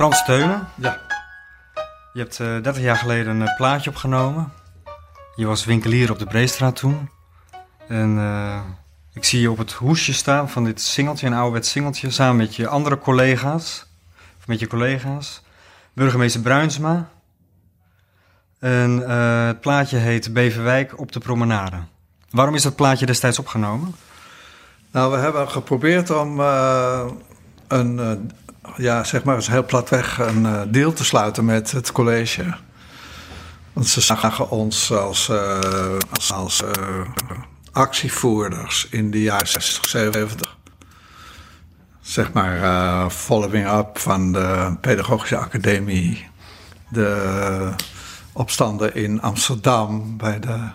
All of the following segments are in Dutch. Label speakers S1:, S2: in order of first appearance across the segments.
S1: Frans Steunen,
S2: Ja.
S1: je hebt eh 30 jaar geleden een eh, plaatje opgenomen. Je was winkelier op de Breestraat toen. En eh, ik zie je op het hoesje staan van dit singeltje, een ouderwets singeltje, samen met je andere collega's. Of met je collega's. Burgemeester Bruinsma. En eh, het plaatje heet Beverwijk op de promenade. Waarom is dat plaatje destijds opgenomen?
S2: Nou, we hebben geprobeerd om eh, een, eh, ja, zeg maar eens heel platweg een eh, deal te sluiten met het college. Want ze zagen ons als, eh, als, eh, actievoerders in de jaren 60, 70. Zeg maar eh, following up van de Pedagogische Academie. De opstanden in Amsterdam bij de,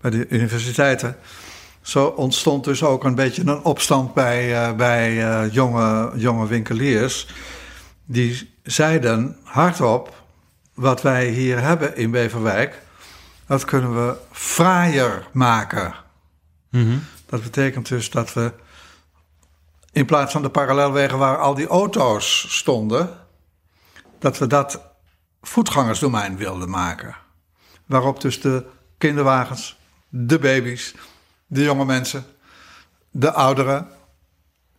S2: bij de universiteiten. Zo ontstond dus ook een beetje een opstand bij, eh, bij eh, jonge, jonge winkeliers. Die zeiden hardop: wat wij hier hebben in Beverwijk, dat kunnen we fraaier maken. Dat betekent dus dat we in plaats van de parallelwegen waar al die auto's stonden, dat we dat voetgangersdomein wilden maken. Waarop dus de kinderwagens, de baby's, de jonge mensen, de ouderen,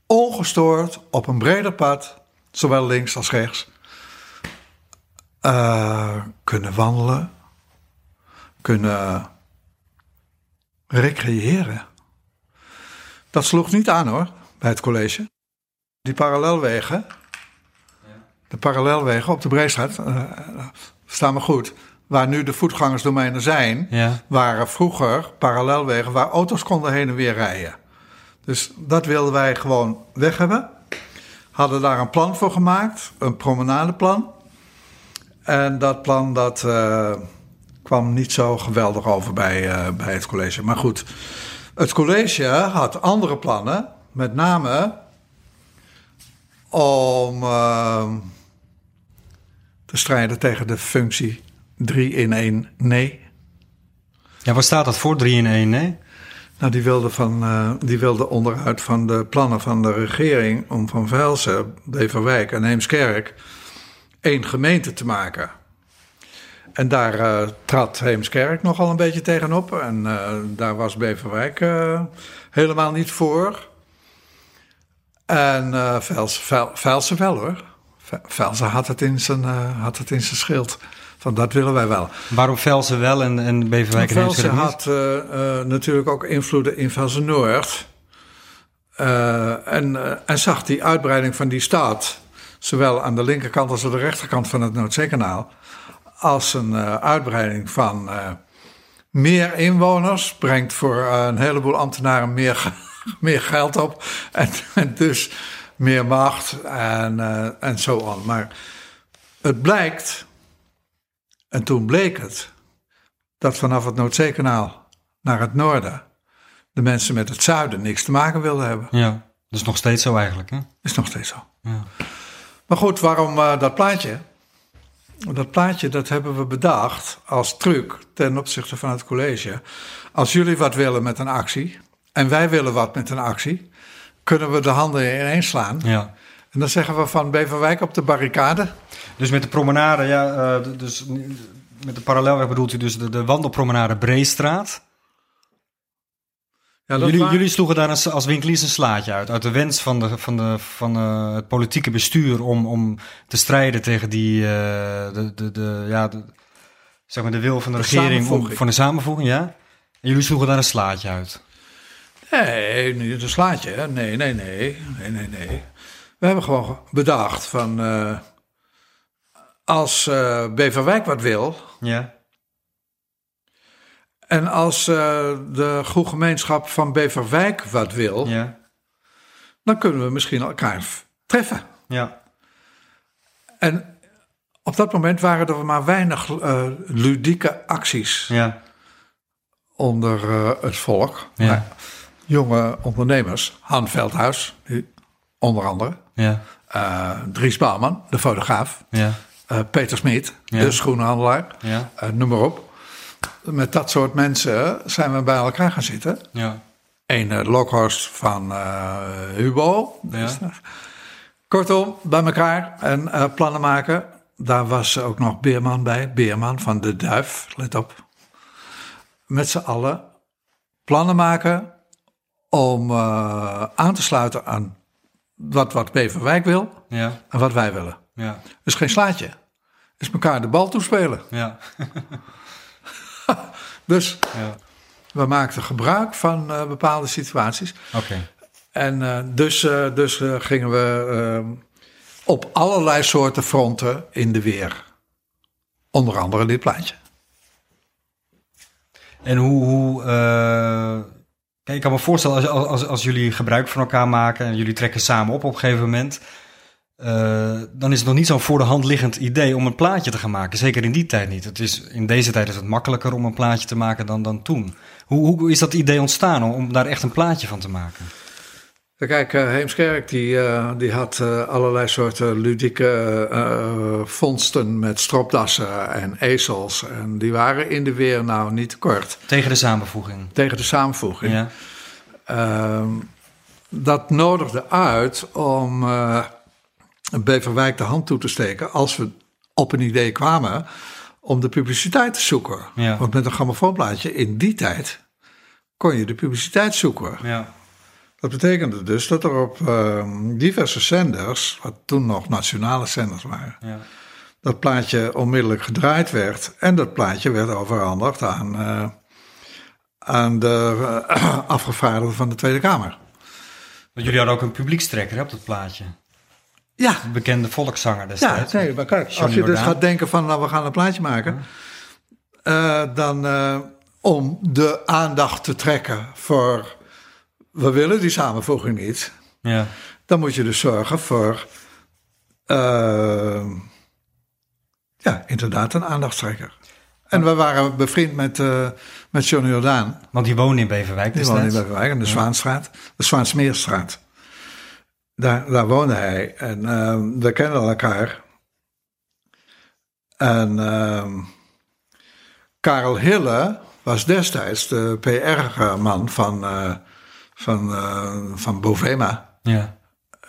S2: ongestoord op een breder pad, zowel links als rechts, eh, kunnen wandelen, kunnen recreëren. Dat sloeg niet aan hoor, bij het college. Die parallelwegen, de parallelwegen op de Breestraat, eh, staan me goed, waar nu de voetgangersdomeinen zijn,
S1: Ja.
S2: waren vroeger parallelwegen waar auto's konden heen en weer rijden. Dus dat wilden wij gewoon weg hebben. Hadden daar een plan voor gemaakt, een promenadeplan. En dat plan dat, eh, kwam niet zo geweldig over bij, eh, bij het college. Maar goed, het college had andere plannen, met name om eh, te strijden tegen de functie 3 in 1 nee.
S1: Ja, waar staat dat voor 3 in 1, nee?
S2: Nou, die wilde, van, eh, die wilde onderuit van de plannen van de regering om van Velsen, Beverwijk en Heemskerk één gemeente te maken. En daar eh, trad Heemskerk nogal een beetje tegenop. En eh, daar was Beverwijk helemaal niet voor. En eh Velsen, Vel, Velsen wel hoor. Ve- Velsen had het in zijn, had het in zijn schild. Van dat willen wij wel.
S1: Waarom Velsen wel en, en Beverwijk en
S2: Velsen had eh, eh, natuurlijk ook invloeden in Velsen Noord. Eh, en, en zag die uitbreiding van die stad, zowel aan de linkerkant als aan de rechterkant van het Noordzeekanaal, als een uitbreiding van meer inwoners, brengt voor een heleboel ambtenaren meer, meer geld op en, en dus meer macht en, en zo on. Maar het blijkt, en toen bleek het, dat vanaf het Noordzeekanaal naar het noorden de mensen met het zuiden niks te maken wilden hebben.
S1: Ja, dat is nog steeds zo eigenlijk, hè?
S2: Is nog steeds zo.
S1: Ja.
S2: Maar goed, waarom eh, dat plaatje? Dat plaatje dat hebben we bedacht als truc ten opzichte van het college. Als jullie wat willen met een actie en wij willen wat met een actie, kunnen we de handen ineens slaan.
S1: ja.
S2: En dan zeggen we van Beverwijk op de barricade.
S1: Dus met de promenade, ja, eh, dus met de parallelweg bedoelt u dus de, de wandelpromenade Breestraat.
S2: Ja,
S1: Jullie, jullie sloegen daar een, als winkeliers een slaatje uit. Uit de wens van, de, van, de, van eh, het politieke bestuur om, om te strijden tegen die, eh, de, de, de, ja, de, zeg maar de wil van de,
S2: De
S1: regering om, van de samenvoeging, ja. En jullie sloegen daar een slaatje uit.
S2: Nee, niet een slaatje. hè? Nee, nee, nee. Nee, nee, nee. We hebben gewoon bedacht van... als eh, Beverwijk wat wil...
S1: Ja.
S2: en als eh, de goede gemeenschap van Beverwijk wat wil...
S1: Ja.
S2: dan kunnen we misschien elkaar treffen.
S1: Ja.
S2: En op dat moment waren er maar weinig eh, ludieke acties
S1: Ja.
S2: onder het volk.
S1: Ja.
S2: Maar jonge ondernemers, Han Veldhuis, onder andere...
S1: Ja.
S2: Dries Bouwman, de fotograaf...
S1: Ja.
S2: Eh, Peter Smit,
S1: Ja.
S2: de schoenhandelaar,
S1: Ja.
S2: eh, noem maar op. Met dat soort mensen zijn we bij elkaar gaan zitten.
S1: Ja.
S2: Een uh, Lokhorst van eh, Hubo.
S1: Ja.
S2: Dus, Kortom, bij elkaar en eh, plannen maken. Daar was ook nog Beerman bij. Beerman van de Duif, let op. Met z'n allen plannen maken om eh, aan te sluiten aan wat, wat Beverwijk wil
S1: Ja,
S2: en wat wij willen.
S1: ja,
S2: Dus geen slaatje. Is elkaar de bal toespelen.
S1: ja.
S2: Dus
S1: ja.
S2: we maakten gebruik van eh, bepaalde situaties.
S1: Oké.
S2: En eh, dus, eh, dus gingen we op allerlei soorten fronten in de weer. Onder andere dit plaatje.
S1: En hoe... hoe kijk, ik kan me voorstellen, als, als, als, als jullie gebruik van elkaar maken... en jullie trekken samen op op een gegeven moment... eh, dan is het nog niet zo'n voor de hand liggend idee om een plaatje te gaan maken. Zeker in die tijd niet. Het is, in deze tijd is het makkelijker om een plaatje te maken dan, dan toen. Hoe, hoe is dat idee ontstaan om, om daar echt een plaatje van te maken?
S2: Kijk, eh, Heemskerk die, eh, die had allerlei soorten ludieke vondsten met stropdassen en ezels. En die waren in de weer nou niet kort
S1: Tegen de samenvoeging.
S2: tegen de samenvoeging.
S1: Ja,
S2: Ehm, dat nodigde uit om Beverwijk de hand toe te steken als we op een idee kwamen om de publiciteit te zoeken.
S1: Ja.
S2: Want met een grammofoonplaatje in die tijd kon je de publiciteit zoeken.
S1: ja,
S2: Dat betekende dus dat er op ehm, diverse zenders, wat toen nog nationale zenders waren,
S1: ja.
S2: dat plaatje onmiddellijk gedraaid werd. En dat plaatje werd overhandigd aan, eh, aan de eh, afgevaardigden van de Tweede Kamer.
S1: Want jullie hadden ook een publiekstrekker op dat plaatje.
S2: Ja,
S1: bekende volkszanger
S2: ja
S1: destijds.
S2: nee, maar kijk, als je dus gaat denken van nou, we gaan een plaatje maken, eh, dan eh, om de aandacht te trekken voor we willen die samenvoeging niet,
S1: Ja,
S2: dan moet je dus zorgen voor eh, ja, inderdaad een aandachtstrekker. En we waren bevriend met, eh met Johnny Jordaan.
S1: want die woonde in Beverwijk
S2: Die woonde in. Beverwijk, in de Zwaanstraat, de Zwaansmeerstraat. Daar, daar woonde hij en eh, we kenden elkaar. En ehm, Karel Hille was destijds de PR-man van, eh, van, eh, van Bovema.
S1: Ja,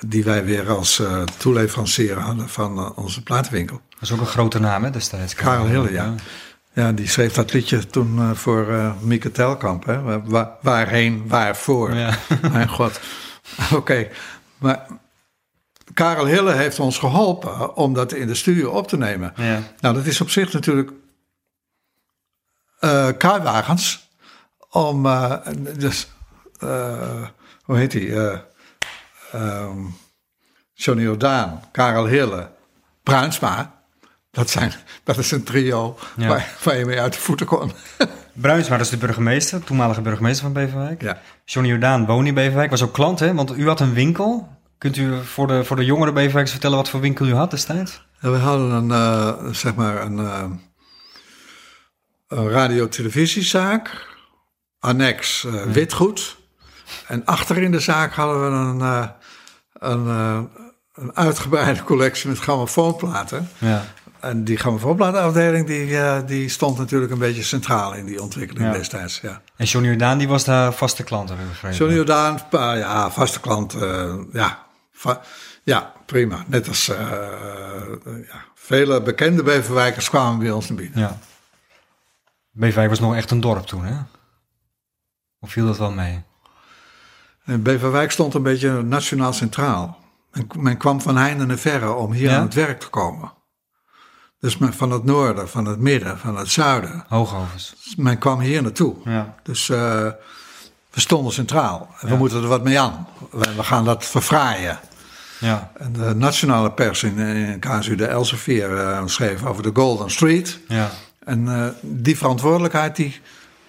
S2: Die wij weer als eh, toeleverancier hadden van onze platenwinkel.
S1: dat is ook een grote naam hè, destijds.
S2: Karel Hille, ja. Ja, die schreef dat liedje toen voor Mieke Telkamp. Hè? Wa- waarheen, waarvoor.
S1: Ja.
S2: Mijn god. Oké, maar Karel Hille heeft ons geholpen om dat in de studio op te nemen.
S1: Ja,
S2: Nou, dat is op zich natuurlijk eh kruiwagens. Om, eh, dus, eh, hoe heet die? Eh, ehm, Johnny Jordaan, Karel Hille, Bruinsma. Dat, zijn, dat is een trio
S1: Ja.
S2: waar, waar je mee uit de voeten kon.
S1: Bruinsma, dat is de burgemeester, toenmalige burgemeester van Beverwijk.
S2: Ja.
S1: Johnny Jordaan woonde in Beverwijk, was ook klant hè, want u had een winkel. Kunt u voor de, voor de jongere Beverwijkers vertellen wat voor winkel u had destijds?
S2: We hadden een, eh, zeg maar een, een radio-televisiezaak, annex eh, witgoed. En achter in de zaak hadden we een, een, een uitgebreide collectie met grammofoonplaten.
S1: Ja.
S2: En die grammofoonplatenafdeling die, eh, die stond natuurlijk een beetje centraal in die ontwikkeling
S1: Ja.
S2: destijds. Ja.
S1: En Johnny Jordaan, die was daar vaste klant, heb ik begrepen.
S2: Johnny Jordaan, ja, vaste klant, eh, ja, va- ja, prima. Net als eh, ja, vele bekende Beverwijkers kwamen bij ons naar binnen.
S1: Ja. Beverwijk was nog echt een dorp toen, hè? Of viel dat wel mee?
S2: En Beverwijk stond een beetje nationaal centraal. Men, men kwam van heinde en verre om hier
S1: Ja?
S2: aan het werk te komen. Dus men, van het noorden, van het midden, van het zuiden.
S1: Hoogovens.
S2: Dus men kwam hier naartoe.
S1: Ja.
S2: Dus eh, we stonden centraal. En we
S1: Ja.
S2: moeten er wat mee aan. We, we gaan dat verfraaien.
S1: Ja.
S2: En de nationale pers in, in KSU de Elsevier eh, schreef over de Golden Street.
S1: Ja.
S2: En eh, die verantwoordelijkheid die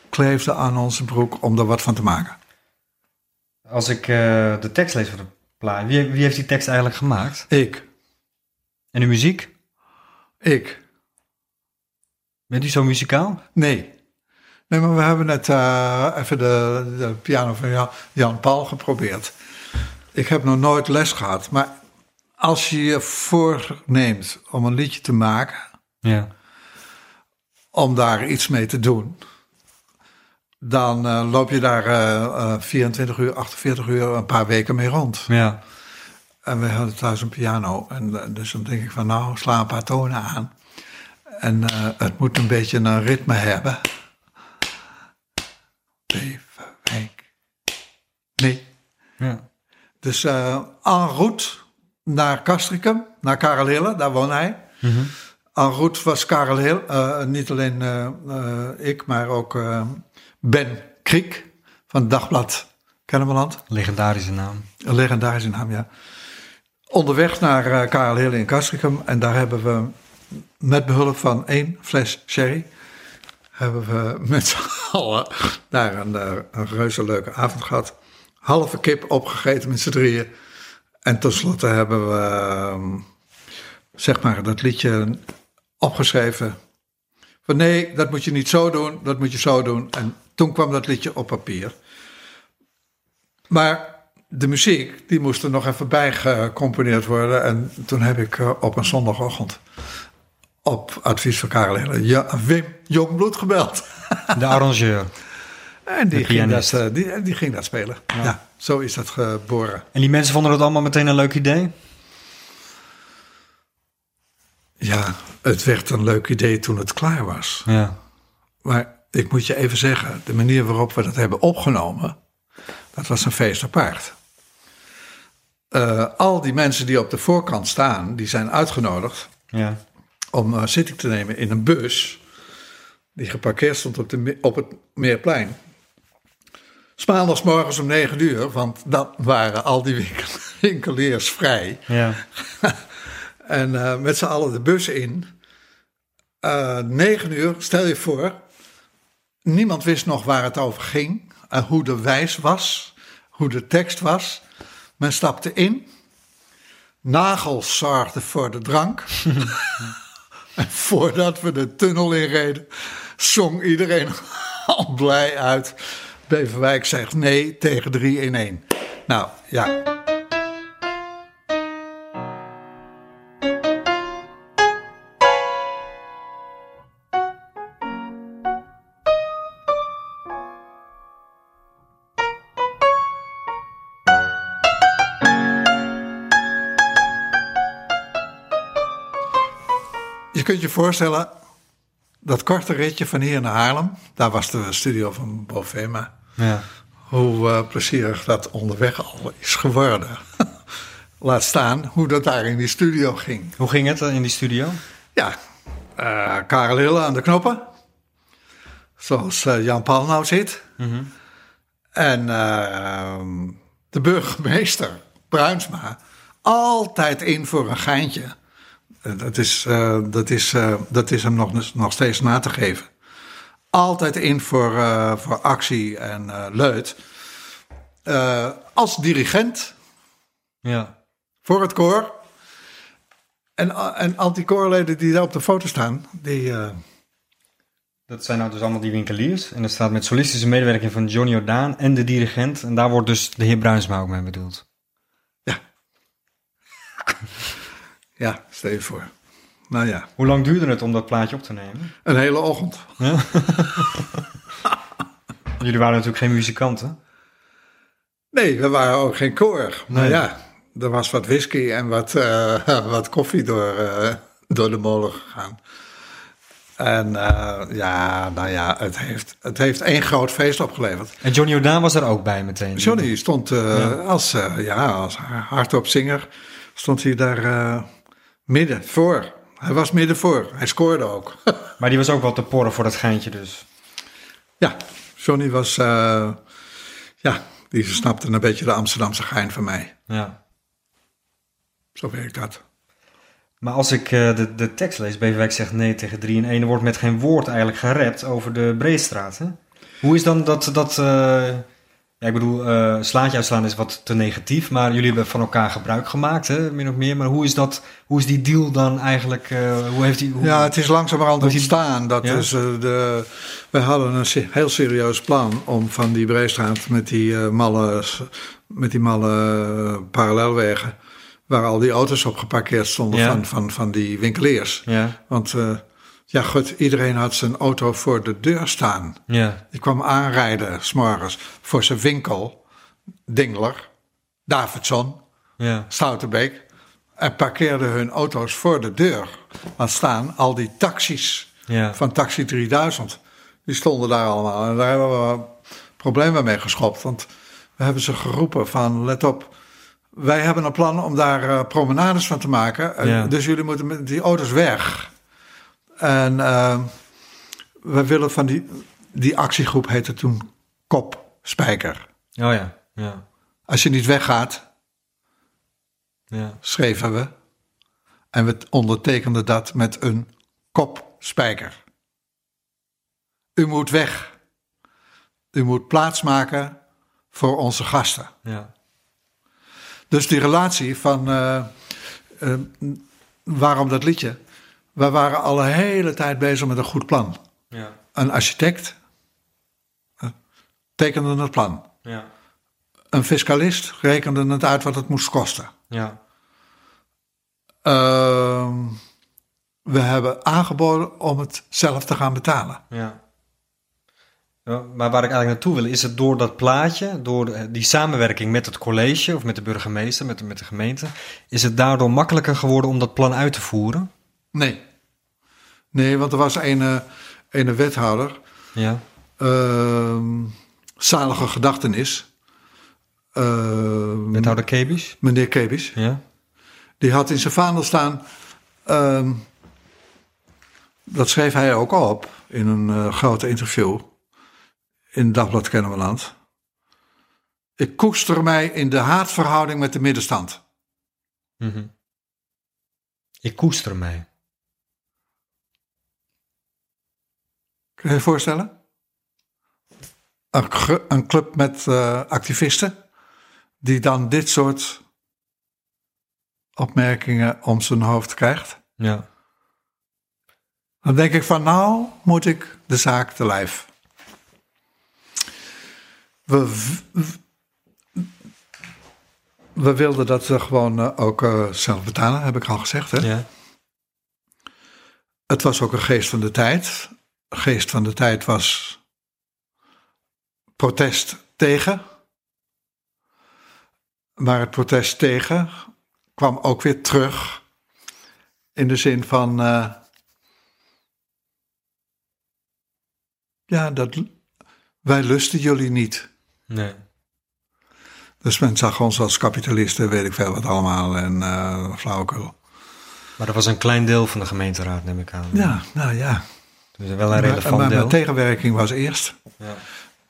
S2: kleefde aan onze broek om er wat van te maken.
S1: Als ik de tekst lees van de plaat, wie, wie heeft die tekst eigenlijk gemaakt?
S2: Ik,
S1: En de muziek?
S2: Ik,
S1: Bent u zo muzikaal?
S2: nee. Nee, maar we hebben net eh, even de, de piano van Jan, Jan Paul geprobeerd. Ik heb nog nooit les gehad, maar als je je voorneemt om een liedje te maken,
S1: Ja.
S2: om daar iets mee te doen, dan eh, loop je daar eh, eh, 24 uur, 48 uur, een paar weken mee rond.
S1: Ja.
S2: En we hadden thuis een piano. En eh, dus dan denk ik van nou, sla een paar tonen aan. En eh, het moet een beetje een ritme hebben. Beverwijk. Nee.
S1: Ja.
S2: Dus eh en route naar Castricum, naar Karel Hille, daar woonde hij. En route was Karel Hille, niet alleen ik, maar ook Ben Kriek van het Dagblad Kennemerland.
S1: Legendarische naam.
S2: Een legendarische naam, ja. Onderweg naar eh Karel Hille in Castricum. En daar hebben we met behulp van één fles sherry... hebben we met z'n allen daar een, eh, een reuze leuke avond gehad. Halve kip opgegeten met z'n drieën. En tenslotte hebben we, ehm, zeg maar, dat liedje opgeschreven. Van nee, dat moet je niet zo doen, dat moet je zo doen. En toen kwam dat liedje op papier. Maar de muziek, die moest er nog even bij gecomponeerd worden. En toen heb ik eh, op een zondagochtend, op advies van Karel Hille, ja, Wim Jongbloed gebeld.
S1: De arrangeur.
S2: En die, ging dat, eh, die, die ging dat spelen. Ja. zo is dat geboren.
S1: En die mensen vonden dat allemaal meteen een leuk idee?
S2: Ja, het werd een leuk idee toen het klaar was.
S1: Ja.
S2: Maar ik moet je even zeggen, de manier waarop we dat hebben opgenomen, dat was een feest apart. Eh, al die mensen die op de voorkant staan, die zijn uitgenodigd
S1: Ja.
S2: om eh, zitting te nemen in een bus die geparkeerd stond op, de, op het Meerplein. Maandags morgens om negen uur, want dan waren al die winkel- winkeliers vrij.
S1: Ja.
S2: En eh, met z'n allen de bus in. Negen uur, stel je voor. Niemand wist nog waar het over ging. En hoe de wijs was. Hoe de tekst was. Men stapte in. Nagels zorgde voor de drank. en voordat we de tunnel inreden, zong iedereen al blij uit. Beverwijk zegt nee tegen 3 in 1. Nou ja. Je kunt je voorstellen, dat korte ritje van hier naar Haarlem, daar was de studio van Bovema,
S1: Ja.
S2: hoe eh, plezierig dat onderweg al is geworden. Laat staan hoe dat daar in die studio ging.
S1: Hoe ging het in die studio?
S2: Ja, eh Karel Hille aan de knoppen, zoals eh, Jan Paul nou zit. En eh, de burgemeester, Bruinsma, altijd in voor een geintje. Dat is, eh, dat is, eh, dat is hem nog, nog steeds na te geven. Altijd in voor, eh, voor actie en leut. Als dirigent
S1: Ja.
S2: voor het koor. En, en al die koorleden die daar op de foto staan, die...
S1: Dat zijn nou dus allemaal die winkeliers. En er staat met solistische medewerking van Johnny Jordaan en de dirigent. En daar wordt dus de heer Bruinsma ook mee bedoeld.
S2: ja. ja, stel je voor. Nou ja,
S1: Hoe lang duurde het om dat plaatje op te nemen?
S2: een hele ochtend.
S1: Jullie waren natuurlijk geen muzikanten.
S2: Nee, we waren ook geen koor. Maar
S1: Nee.
S2: ja, er was wat whisky en wat, eh, wat koffie door, eh, door de molen gegaan. En eh, ja, nou ja, het heeft, het heeft één groot feest opgeleverd.
S1: En Johnny Jordaan was er ook bij meteen.
S2: Johnny stond
S1: Ja.
S2: als, ja, als hardopzinger, stond hij daar midden voor. Hij was midden voor. Hij scoorde ook.
S1: Maar die was ook wel te porren voor dat geintje dus.
S2: ja, Johnny was, eh, ja, die snapte een beetje de Amsterdamse gein van mij.
S1: Ja.
S2: Zo werkt dat.
S1: Maar als ik eh, de, de tekst lees, Beverwijk zegt nee tegen 3 in 1, er wordt met geen woord eigenlijk gerept over de Breestraat. Hè? Hoe is dan dat, dat eh, ja, ik bedoel, eh slaatje uitslaan is wat te negatief, maar jullie hebben van elkaar gebruik gemaakt, hè, min of meer. Maar hoe is, dat, hoe is die deal dan eigenlijk, eh, hoe heeft die... Hoe,
S2: Ja, het is langzamerhand ontstaan. Dat
S1: Ja?
S2: is, eh, de, we hadden een se- heel serieus plan om van die Breestraat met die malle, met die malle parallelwegen, waar al die auto's op geparkeerd stonden
S1: Ja.
S2: van, van, van die winkeliers.
S1: Ja,
S2: Want ja, goed, iedereen had zijn auto voor de deur staan.
S1: ja,
S2: Die kwam aanrijden, s'morgens, voor zijn winkel, Dingler, Davidson,
S1: Ja.
S2: Stoutenbeek, en parkeerden hun auto's voor de deur. Want staan al die taxis
S1: Ja.
S2: van Taxi 3000, die stonden daar allemaal. En daar hebben we problemen mee geschopt, want we hebben ze geroepen van, let op, wij hebben een plan om daar eh, promenades van te maken.
S1: Ja.
S2: Dus jullie moeten met die auto's weg. En eh, we willen van die, die actiegroep heette toen Kop Spijker.
S1: Oh ja. Ja.
S2: Als je niet weggaat,
S1: Ja.
S2: schreven we. En we ondertekenden dat met een kopspijker. U moet weg. U moet plaatsmaken voor onze gasten.
S1: Ja.
S2: Dus die relatie van eh, eh, waarom dat liedje? We waren al een hele tijd bezig met een goed plan.
S1: Ja.
S2: Een architect eh, tekende het plan.
S1: Ja.
S2: Een fiscalist rekende het uit wat het moest kosten.
S1: Ja.
S2: Ehm, we hebben aangeboden om het zelf te gaan betalen.
S1: Ja. Ja, Maar waar ik eigenlijk naartoe wil, is het door dat plaatje, door de- die samenwerking met het college of met de burgemeester, met de, met de gemeente, is het daardoor makkelijker geworden om dat plan uit te voeren?
S2: Nee. Nee, want er was een, eh, een wethouder,
S1: Ja.
S2: ehm, zalige gedachtenis, ehm,
S1: Wethouder Kebisch?
S2: meneer Kebis.
S1: Ja.
S2: Die had in zijn vaandel staan, ehm, dat schreef hij ook op in een eh, grote interview in Dagblad Kennemerland. Ik koester mij in de haatverhouding met de middenstand.
S1: Mhm. Ik koester mij.
S2: Kun je je voorstellen? Een, een club met eh, activisten die dan dit soort opmerkingen om zijn hoofd krijgt.
S1: Ja.
S2: Dan denk ik van nou moet ik de zaak te lijf. We, we wilden dat ze gewoon eh, ook eh, zelf betalen, heb ik al gezegd. Hè?
S1: Ja.
S2: Het was ook een geest van de tijd. Geest van de tijd was protest tegen. Maar het protest tegen kwam ook weer terug in de zin van. eh, ja, dat, wij lusten jullie niet.
S1: Nee.
S2: Dus men zag ons als kapitalisten, weet ik veel wat allemaal, en flauwekul.
S1: Maar dat was een klein deel van de gemeenteraad, neem ik aan.
S2: Ja, nou ja.
S1: Dus wel een
S2: Maar,
S1: relevant
S2: maar
S1: deel.
S2: mijn tegenwerking was eerst.
S1: Ja.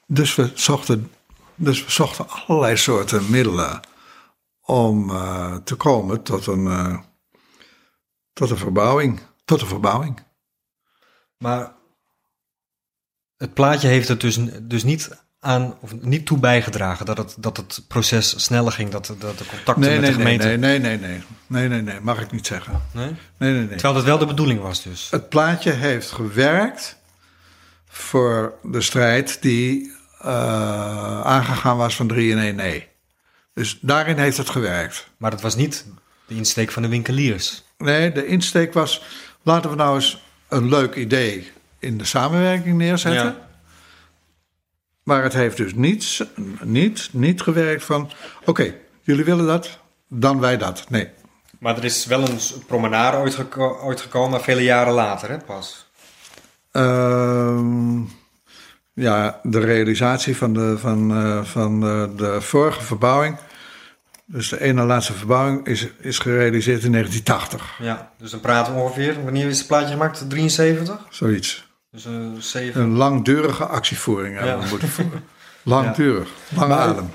S2: Dus we zochten, dus we zochten allerlei soorten middelen om eh, te komen tot een, eh, tot een verbouwing. Tot een verbouwing.
S1: Maar het plaatje heeft het dus, dus niet aan, of niet toe bijgedragen dat het, dat het proces sneller ging, dat, de- dat de contacten
S2: Nee,
S1: met
S2: nee,
S1: de gemeente.
S2: nee, nee, nee, nee, nee, nee, nee, mag ik niet zeggen.
S1: Nee?
S2: Nee, nee, nee.
S1: Terwijl dat wel de bedoeling was dus.
S2: Het plaatje heeft gewerkt voor de strijd die eh, aangegaan was van 3 in 1 nee. Dus daarin heeft het gewerkt.
S1: Maar dat was niet de insteek van de winkeliers.
S2: Nee, de insteek was, laten we nou eens een leuk idee in de samenwerking neerzetten.
S1: Ja.
S2: Maar het heeft dus niet, niet, niet gewerkt van, oké, jullie willen dat, dan wij dat. Nee.
S1: Maar er is wel een promenade ooit, geko- ooit gekomen, maar vele jaren later hè, pas.
S2: Ehm, ja, de realisatie van de, van, eh, van de, de vorige verbouwing, dus de ene laatste verbouwing, is, is gerealiseerd in 1980.
S1: Ja, dus dan praten we ongeveer, wanneer is het plaatje gemaakt? 73?
S2: Zoiets.
S1: Dus zeven.
S2: Een langdurige actievoering hebben we moeten voeren. Langdurig, lange
S1: Maar-
S2: adem.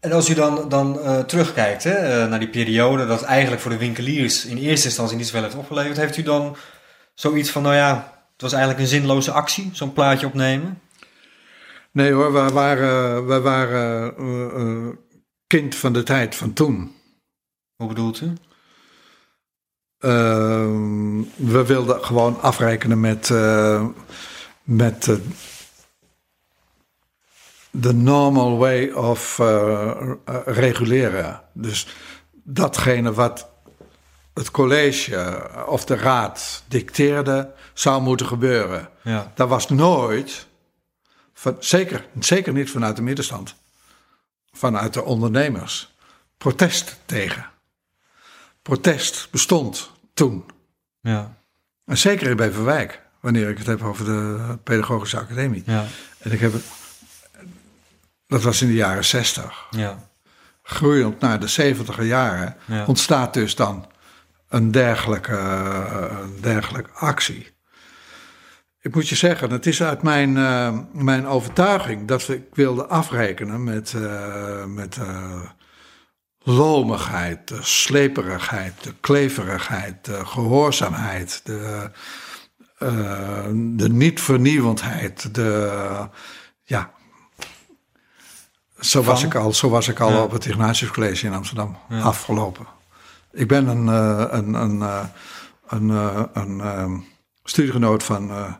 S1: En als u dan, dan eh, terugkijkt hè, eh, naar die periode dat eigenlijk voor de winkeliers in eerste instantie niet zoveel heeft opgeleverd, heeft u dan zoiets van, nou ja, het was eigenlijk een zinloze actie, zo'n plaatje opnemen?
S2: Nee hoor, wij waren, wij waren eh, kind van de tijd van toen.
S1: Hoe bedoelt u?
S2: Ehm, we wilden gewoon afrekenen met, eh, met de normal way of eh, eh, reguleren. Dus datgene wat het college of de raad dicteerde, zou moeten gebeuren.
S1: Ja.
S2: Dat was nooit, van, zeker, zeker niet vanuit de middenstand, vanuit de ondernemers. protest tegen. Protest bestond toen.
S1: Ja.
S2: En zeker in Beverwijk, wanneer ik het heb over de Pedagogische Academie.
S1: Ja.
S2: En ik heb het, dat was in de jaren zestig.
S1: Ja.
S2: Groeiend naar de zeventiger jaren
S1: Ja.
S2: ontstaat dus dan een dergelijke, een dergelijke actie. Ik moet je zeggen, het is uit mijn, eh, mijn overtuiging dat we, ik wilde afrekenen met, eh, met eh, lomigheid, de sleperigheid, de kleverigheid, de gehoorzaamheid, de, eh, de niet-vernieuwendheid, de, ja, zo was
S1: Van?
S2: ik al, zo was ik al
S1: Ja.
S2: op het Ignatius College in Amsterdam
S1: Ja.
S2: afgelopen. Ik ben een, eh, een, een, eh, een, een ehm, studiegenoot van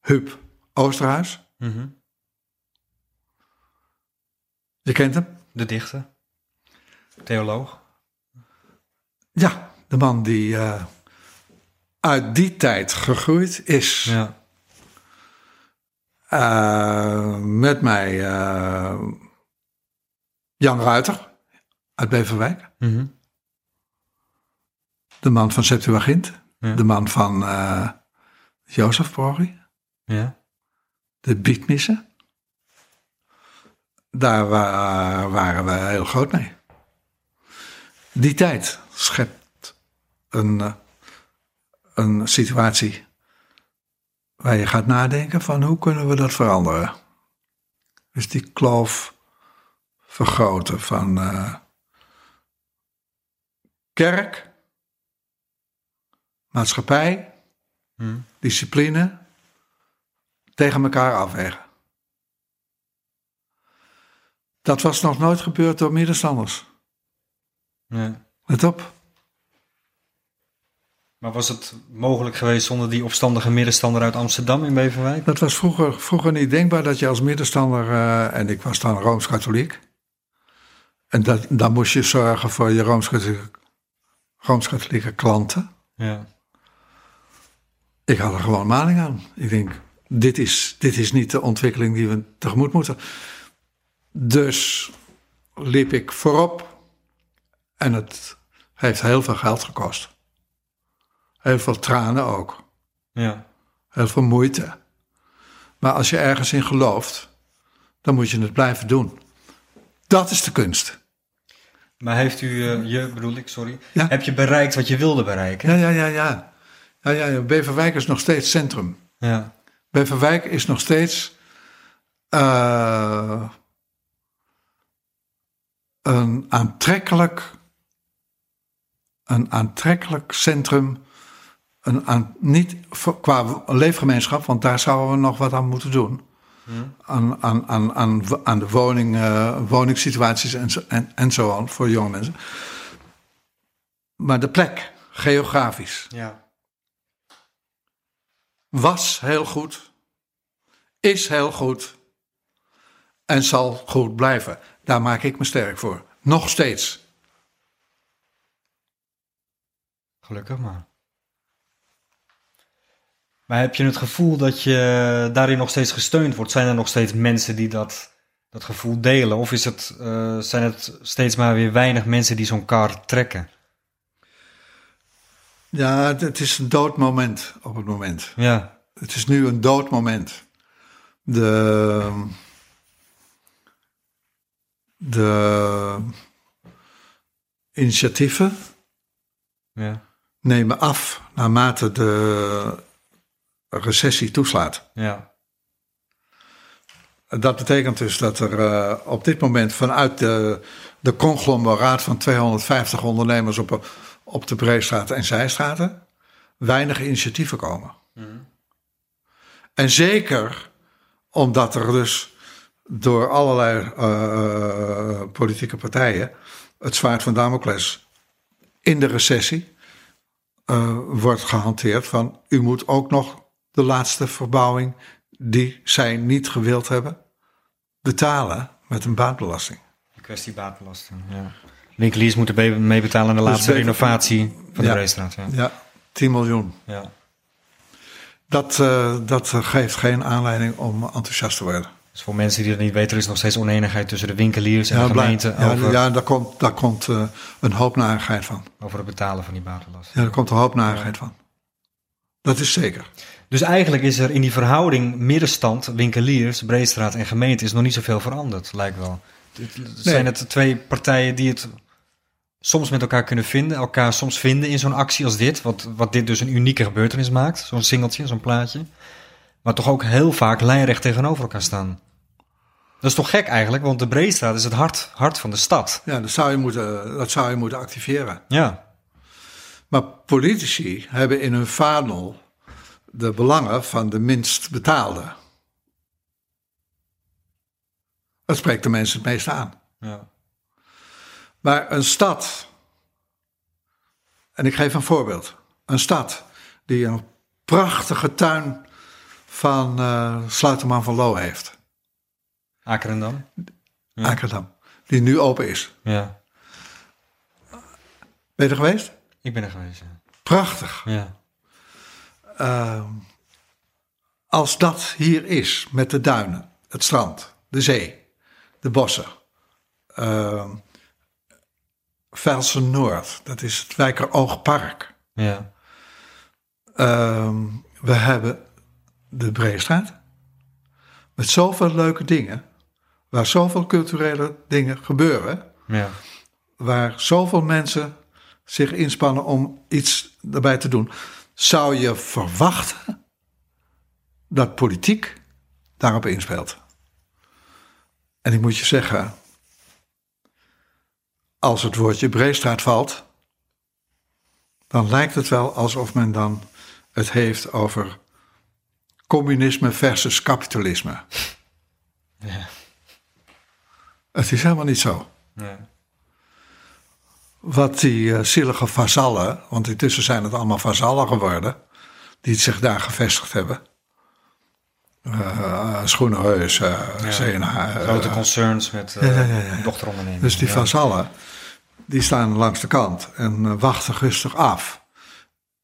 S2: Huub Oosterhuis.
S1: Mhm.
S2: Je kent hem?
S1: De dichter. Theoloog.
S2: Ja, de man die eh, uit die tijd gegroeid is.
S1: Ja.
S2: Eh, met mij eh, Jan Ruiter uit Beverwijk.
S1: Mhm.
S2: De man van Septuagint.
S1: Ja.
S2: De man van Jozef Borri.
S1: Ja.
S2: De bietmissen. Daar wa- waren we heel groot mee. Die tijd schept een, eh, een situatie waar je gaat nadenken van hoe kunnen we dat veranderen. Dus die kloof vergroten van eh, kerk, maatschappij,
S1: Mhm.
S2: discipline tegen elkaar afwegen. Dat was nog nooit gebeurd door middenstanders.
S1: Ja.
S2: Let op.
S1: Maar was het mogelijk geweest zonder die opstandige middenstander uit Amsterdam in Beverwijk?
S2: Dat was vroeger, vroeger niet denkbaar dat je als middenstander, eh, en ik was dan rooms-katholiek, en dat, dan moest je zorgen voor je rooms-katholieke, rooms-katholieke klanten.
S1: Ja.
S2: Ik had er gewoon maling aan. Ik denk, dit is, dit is niet de ontwikkeling die we tegemoet moeten. Dus liep ik voorop. En het heeft heel veel geld gekost. Heel veel tranen ook.
S1: Ja.
S2: Heel veel moeite. Maar als je ergens in gelooft, dan moet je het blijven doen. Dat is de kunst.
S1: Maar heeft u, eh, je bedoel ik, sorry,
S2: Ja.
S1: heb je bereikt wat je wilde bereiken?
S2: Ja, ja, ja, ja. ja, ja, ja. Beverwijk is nog steeds centrum.
S1: Ja.
S2: Beverwijk is nog steeds eh, een aantrekkelijk, een aantrekkelijk centrum. Een aan, niet voor- qua leefgemeenschap, want daar zouden we nog wat aan moeten doen. Aan, aan, aan, aan, w- aan de woning, eh, woningssituaties en zo, en, en zo aan voor jonge mensen. Maar de plek, geografisch,
S1: Ja.
S2: was heel goed, is heel goed en zal goed blijven. Daar maak ik me sterk voor. Nog steeds.
S1: Gelukkig maar. Maar heb je het gevoel dat je daarin nog steeds gesteund wordt? Zijn er nog steeds mensen die dat, dat gevoel delen? Of is het, eh, zijn het steeds maar weer weinig mensen die zo'n kar trekken?
S2: Ja, het, het is een dood moment op het moment.
S1: Ja,
S2: Het is nu een dood moment. De, de initiatieven
S1: ja,
S2: nemen af naarmate de recessie toeslaat.
S1: ja,
S2: Dat betekent dus dat er eh, op dit moment vanuit de, de conglomeraat van 250 ondernemers op, op de Breestraat en Zijstraten weinig initiatieven komen. En zeker omdat er dus door allerlei eh, politieke partijen het zwaard van Damocles in de recessie eh, wordt gehanteerd van u moet ook nog de laatste verbouwing die zij niet gewild hebben betalen met een baatbelasting.
S1: de kwestie baatbelasting. Ja. Winkeliers moeten be- meebetalen aan de laatste
S2: beter-
S1: renovatie van de
S2: Ja.
S1: Breestraat. Ja.
S2: Ja, 10 miljoen.
S1: Ja.
S2: Dat, eh, dat geeft geen aanleiding om enthousiast te worden.
S1: Dus voor mensen die dat niet weten, er is nog steeds oneenigheid tussen de winkeliers en
S2: Ja,
S1: de gemeente
S2: ja,
S1: over,
S2: ja, daar komt, daar komt eh, een hoop narigheid van.
S1: over het betalen van die buitenlast.
S2: Ja, daar komt een hoop narigheid van. Dat is zeker.
S1: Dus eigenlijk is er in die verhouding middenstand, winkeliers, Breestraat en gemeente, is nog niet zoveel veranderd, lijkt wel. Het- Zijn het twee partijen die het soms met elkaar kunnen vinden, elkaar soms vinden in zo'n actie als dit, wat, wat dit dus een unieke gebeurtenis maakt, zo'n singeltje, zo'n plaatje, maar toch ook heel vaak lijnrecht tegenover elkaar staan. Dat is toch gek eigenlijk, want de Breestraat is het hart, hart van de stad.
S2: Ja, dat zou, je moeten, dat zou je moeten activeren.
S1: Ja,
S2: Maar politici hebben in hun vaandel de belangen van de minst betaalde. Dat spreekt de mensen het meest aan.
S1: ja,
S2: Maar een stad, en ik geef een voorbeeld. Een stad die een prachtige tuin van eh Sluiterman van Loo heeft.
S1: Akerendam. Ja.
S2: Akerdam. Die nu open is.
S1: Ja,
S2: Ben je er geweest?
S1: ik ben er geweest. ja.
S2: Prachtig.
S1: Ja,
S2: Ehm, als dat hier is, met de duinen, het strand, de zee, de bossen. ehm Velsen Noord, dat is het Wijkeroogpark.
S1: ja,
S2: Ehm, we hebben de Breestraat. Met zoveel leuke dingen. Waar zoveel culturele dingen gebeuren.
S1: ja.
S2: Waar zoveel mensen zich inspannen om iets erbij te doen. Zou je verwachten dat politiek daarop inspeelt? En ik moet je zeggen. Als het woordje Breestraat valt. dan lijkt het wel alsof men dan het heeft over communisme versus kapitalisme.
S1: Ja.
S2: Het is helemaal niet zo.
S1: ja.
S2: Wat die eh, zielige vazallen, want intussen zijn het allemaal vazallen geworden, die zich daar gevestigd hebben. Eh Schoenenheus, eh CNH.
S1: Grote concerns met
S2: ja, ja,
S1: dochterondernemingen.
S2: dus die vazallen, die staan langs de kant en wachten rustig af.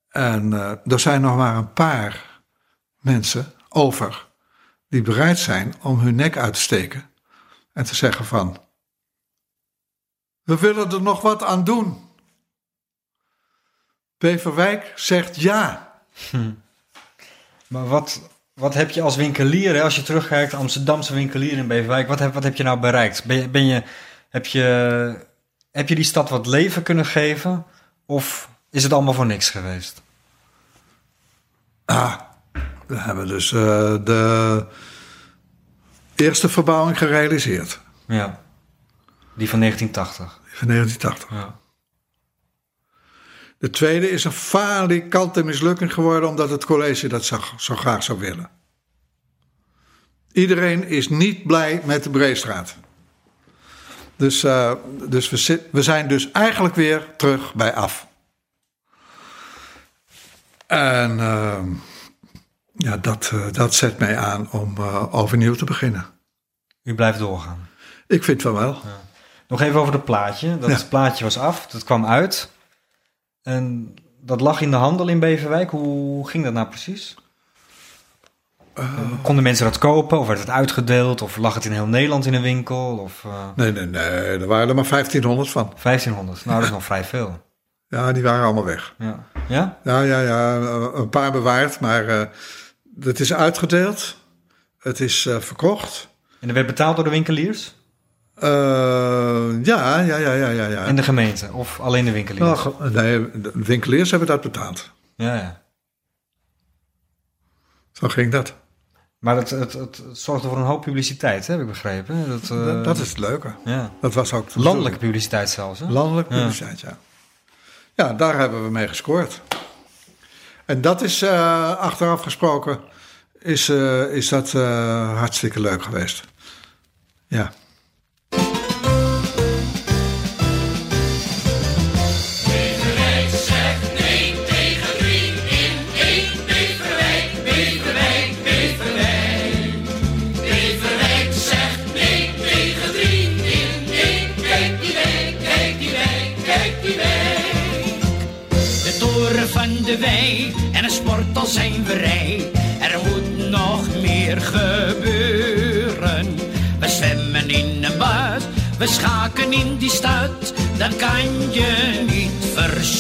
S2: En er zijn nog maar een paar mensen over die bereid zijn om hun nek uit te steken en te zeggen van, we willen er nog wat aan doen. Beverwijk zegt ja.
S1: Maar wat, wat heb je als winkelier, hè, als je terugkijkt, Amsterdamse winkelier in Beverwijk, wat heb, wat heb je nou bereikt? Ben je, ben je, heb, je, heb je die stad wat leven kunnen geven? Of is het allemaal voor niks geweest?
S2: Ah, we hebben dus eh, de eerste verbouwing gerealiseerd.
S1: Ja. Die van 1980.
S2: Van 1980.
S1: Ja.
S2: De tweede is een falikante mislukking geworden omdat het college dat zo, zo graag zou willen. Iedereen is niet blij met de Breestraat. Dus, eh, dus we, zit- we zijn dus eigenlijk weer terug bij af. En ehm, ja, dat, eh, dat zet mij aan om eh, overnieuw te beginnen.
S1: U blijft doorgaan.
S2: Ik vind van wel.
S1: Nog even over het plaatje. Dat
S2: Ja.
S1: plaatje was af, dat kwam uit. En dat lag in de handel in Beverwijk. Hoe ging dat nou precies? Konden mensen dat kopen of werd het uitgedeeld? Of lag het in heel Nederland in een winkel? Of eh,
S2: Nee, nee, nee, er waren er maar 1500 van.
S1: 1500? Nou, dat is nog vrij veel.
S2: Ja, die waren allemaal weg.
S1: Ja? ja?
S2: Ja, ja, ja, een paar bewaard, maar eh, het is uitgedeeld. Het is eh, verkocht.
S1: En er werd betaald door de winkeliers?
S2: Eh, ja, ja, ja, ja, ja. ja.
S1: En de gemeente? Of alleen de winkeliers?
S2: Nou, nee, de winkeliers hebben dat betaald.
S1: Ja, ja.
S2: Zo ging dat.
S1: Maar het, het, het, het zorgde voor een hoop publiciteit, hè, heb ik begrepen. Dat, eh,
S2: dat, dat is het leuke.
S1: Ja.
S2: Dat was ook de
S1: Landelijke publiciteit zelfs, hè?
S2: Landelijke
S1: Ja.
S2: publiciteit, ja. Ja, daar hebben we mee gescoord. En dat is eh, achteraf gesproken, is, eh, is dat eh, hartstikke leuk geweest. Ja.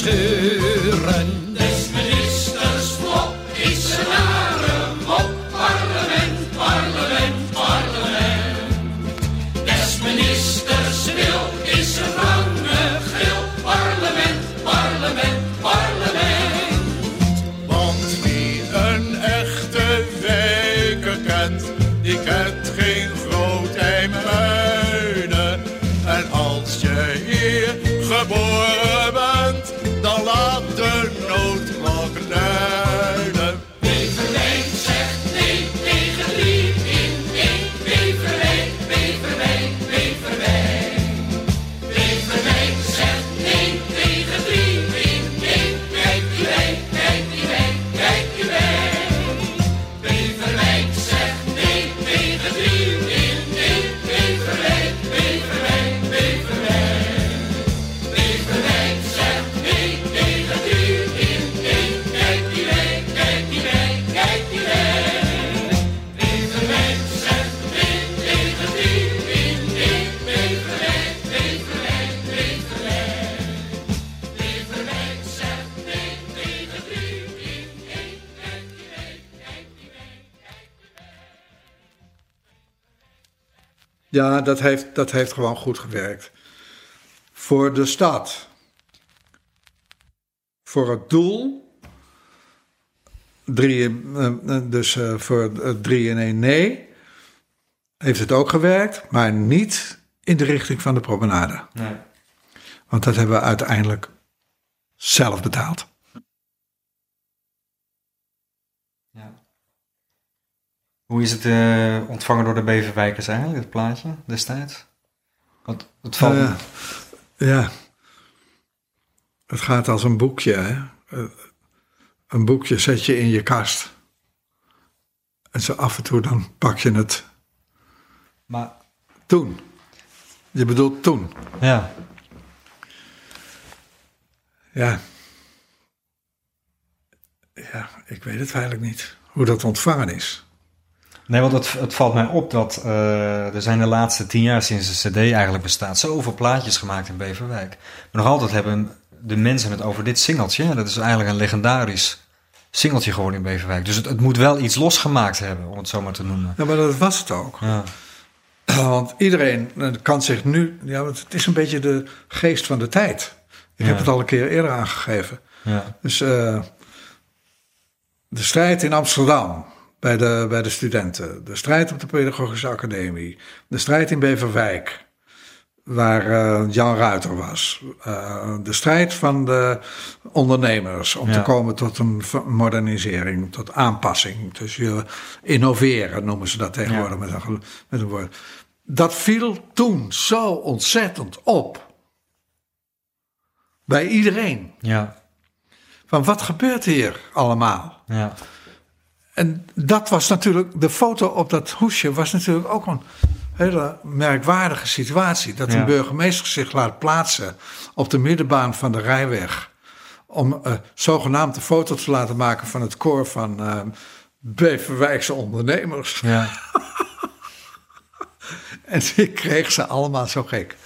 S3: too.
S2: Ja, dat heeft, dat heeft gewoon goed gewerkt. Voor de stad. Voor het doel. Drie, eh, eh, dus eh, voor eh, drie in één nee. Heeft het ook gewerkt, maar niet in de richting van de promenade.
S1: Nee.
S2: Want dat hebben we uiteindelijk zelf betaald.
S1: Ja. Hoe is het eh, ontvangen door de Beverwijkers eigenlijk, het plaatje destijds? Want het valt...
S2: Eh, ja. Het gaat als een boekje. Hè? Eh, Een boekje zet je in je kast. En zo af en toe dan pak je het
S1: maar
S2: toen. Je bedoelt toen.
S1: ja,
S2: Ja. Ja, ik weet het eigenlijk niet. Hoe dat ontvangen is.
S1: Nee, want het, het valt mij op dat eh, er zijn de laatste tien jaar sinds de CD eigenlijk bestaat zoveel plaatjes gemaakt in Beverwijk. Maar nog altijd hebben de mensen het over dit singeltje. Dat is eigenlijk een legendarisch singeltje geworden in Beverwijk. Dus het, het moet wel iets losgemaakt hebben, om het zo maar te noemen.
S2: Ja, maar dat was het ook.
S1: Ja,
S2: Want iedereen eh, kan zich nu... Ja, want het is een beetje de geest van de tijd. Ik heb het al een keer eerder aangegeven.
S1: ja,
S2: Dus eh, de strijd in Amsterdam bij de, bij de studenten. De strijd op de Pedagogische Academie. De strijd in Beverwijk, waar eh, Jan Ruiter was. Eh, de strijd van de ondernemers om te komen tot een modernisering, tot aanpassing. Dus je innoveren noemen ze dat tegenwoordig met, een, met een woord. Dat viel toen zo ontzettend op. Bij iedereen.
S1: ja,
S2: Van wat gebeurt hier allemaal?
S1: ja.
S2: En dat was natuurlijk, de foto op dat hoesje was natuurlijk ook een hele merkwaardige situatie. Dat
S1: Ja.
S2: een burgemeester zich laat plaatsen op de middenbaan van de rijweg. Om eh, zogenaamd een foto te laten maken van het koor van eh, Beverwijkse ondernemers.
S1: ja.
S2: En die kreeg ze allemaal zo gek.